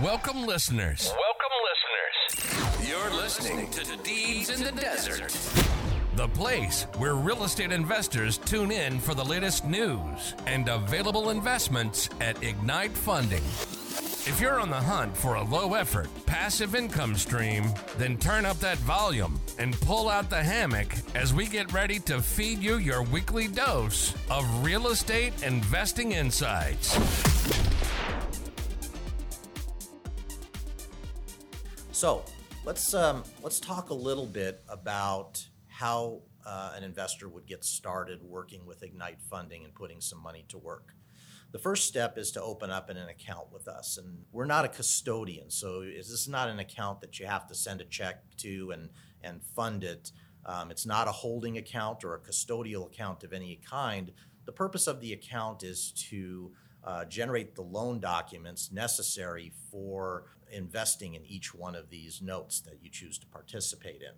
Welcome, listeners. Welcome, listeners. You're listening to Deeds in the Desert, the place where real estate investors tune in for the latest news and available investments at Ignite Funding. If you're on the hunt for a low effort, passive income stream, then turn up that volume and pull out the hammock as we get ready to feed you your weekly dose of real estate investing insights. So let's um, let's talk a little bit about how uh, an investor would get started working with Ignite Funding and putting some money to work. The first step is to open up an, account with us, and we're not a custodian, so this is not an account that you have to send a check to and and fund it. Um, it's not a holding account or a custodial account of any kind. The purpose of the account is to uh, generate the loan documents necessary for investing in each one of these notes that you choose to participate in.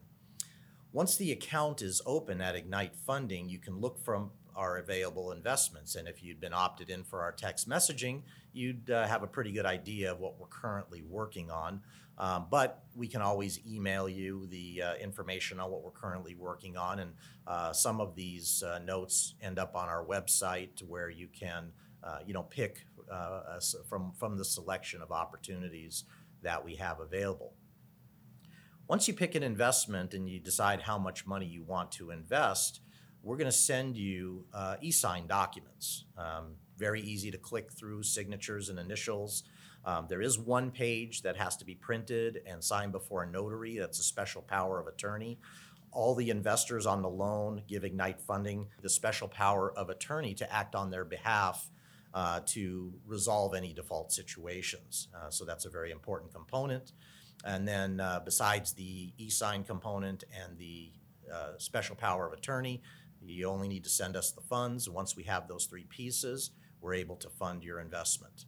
Once the account is open at Ignite Funding, you can look from our available investments. And if you'd been opted in for our text messaging, you'd uh, have a pretty good idea of what we're currently working on. Um, but we can always email you the uh, information on what we're currently working on. And uh, some of these uh, notes end up on our website where you can, uh, you know, pick uh, from, from the selection of opportunities that we have available. Once you pick an investment and you decide how much money you want to invest, we're going to send you uh, e-sign documents. Um, very easy to click through signatures and initials. Um, there is one page that has to be printed and signed before a notary. That's a special power of attorney. All the investors on the loan give Ignite Funding the special power of attorney to act on their behalf uh, to resolve any default situations. Uh, so that's a very important component. And then uh, besides the e-sign component and the uh, special power of attorney, you only need to send us the funds. Once we have those three pieces, we're able to fund your investment.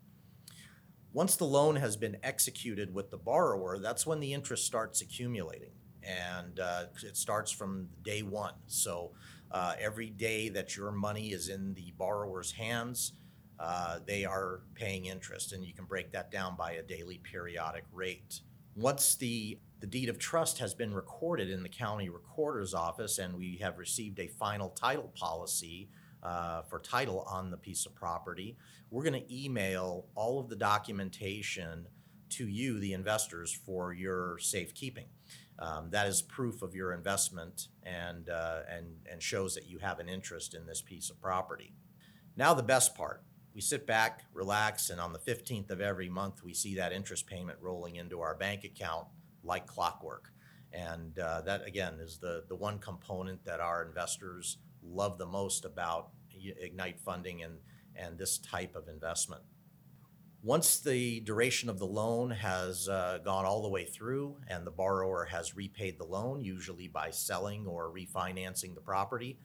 Once the loan has been executed with the borrower, that's when the interest starts accumulating. And uh, it starts from day one. So uh, every day that your money is in the borrower's hands, uh, they are paying interest, and you can break that down by a daily periodic rate. Once the the deed of trust has been recorded in the county recorder's office, and we have received a final title policy uh, for title on the piece of property. We're going to email all of the documentation to you, the investors, for your safekeeping. Um, that is proof of your investment and, uh, and, and shows that you have an interest in this piece of property. Now, the best part we sit back, relax, and on the 15th of every month, we see that interest payment rolling into our bank account like clockwork. And uh, that, again, is the, the one component that our investors love the most about Ignite funding and, and this type of investment. Once the duration of the loan has uh, gone all the way through and the borrower has repaid the loan, usually by selling or refinancing the property,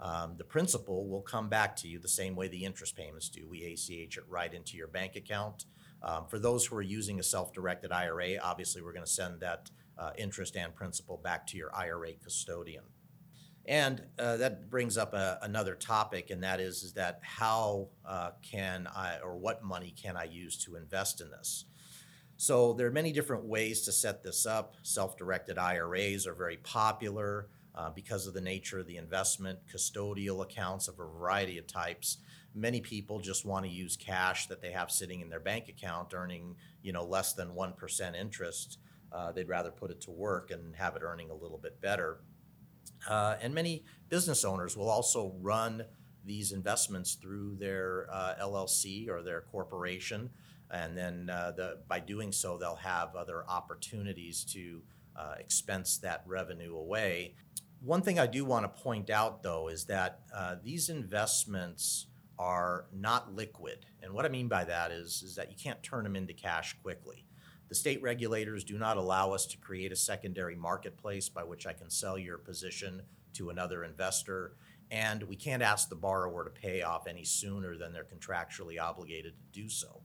um, the principal will come back to you the same way the interest payments do. We ACH it right into your bank account. Um, for those who are using a self-directed IRA, obviously we're going to send that uh, interest and principal back to your IRA custodian. And uh, that brings up a, another topic, and that is, is that how uh, can I, or what money can I use to invest in this? So there are many different ways to set this up. Self-directed IRAs are very popular uh, because of the nature of the investment, custodial accounts of a variety of types. Many people just want to use cash that they have sitting in their bank account earning, you know, less than 1% interest. Uh, they'd rather put it to work and have it earning a little bit better. Uh, and many business owners will also run these investments through their uh, LLC or their corporation. And then uh, the, by doing so, they'll have other opportunities to uh, expense that revenue away one thing I do want to point out, though, is that uh, these investments are not liquid. And what I mean by that is, is that you can't turn them into cash quickly. The state regulators do not allow us to create a secondary marketplace by which I can sell your position to another investor. And we can't ask the borrower to pay off any sooner than they're contractually obligated to do so.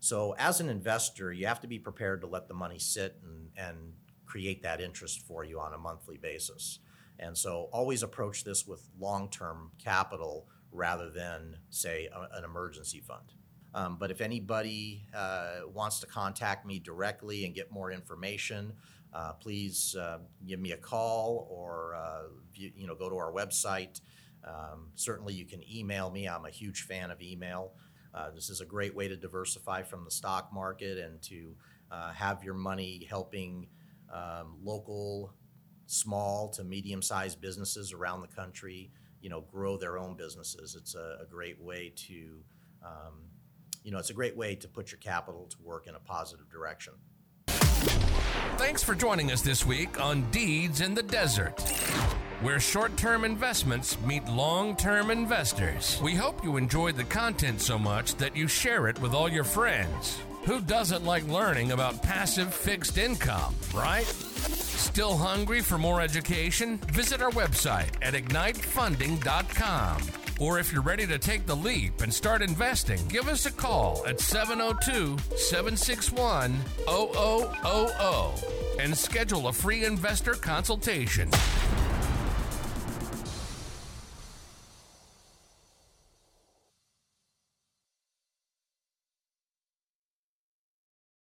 So, as an investor, you have to be prepared to let the money sit and, and create that interest for you on a monthly basis. And so always approach this with long term capital rather than, say, a, an emergency fund. Um, but if anybody uh, wants to contact me directly and get more information, uh, please uh, give me a call or uh, you, you know go to our website. Um, certainly, you can email me. I'm a huge fan of email. Uh, this is a great way to diversify from the stock market and to uh, have your money helping um, local, small to medium-sized businesses around the country, you know, grow their own businesses. It's a, a great way to, um, you know, it's a great way to put your capital to work in a positive direction. Thanks for joining us this week on Deeds in the Desert where short term investments meet long term investors. We hope you enjoyed the content so much that you share it with all your friends. Who doesn't like learning about passive fixed income, right? Still hungry for more education? Visit our website at ignitefunding.com. Or if you're ready to take the leap and start investing, give us a call at 702 761 0000 and schedule a free investor consultation.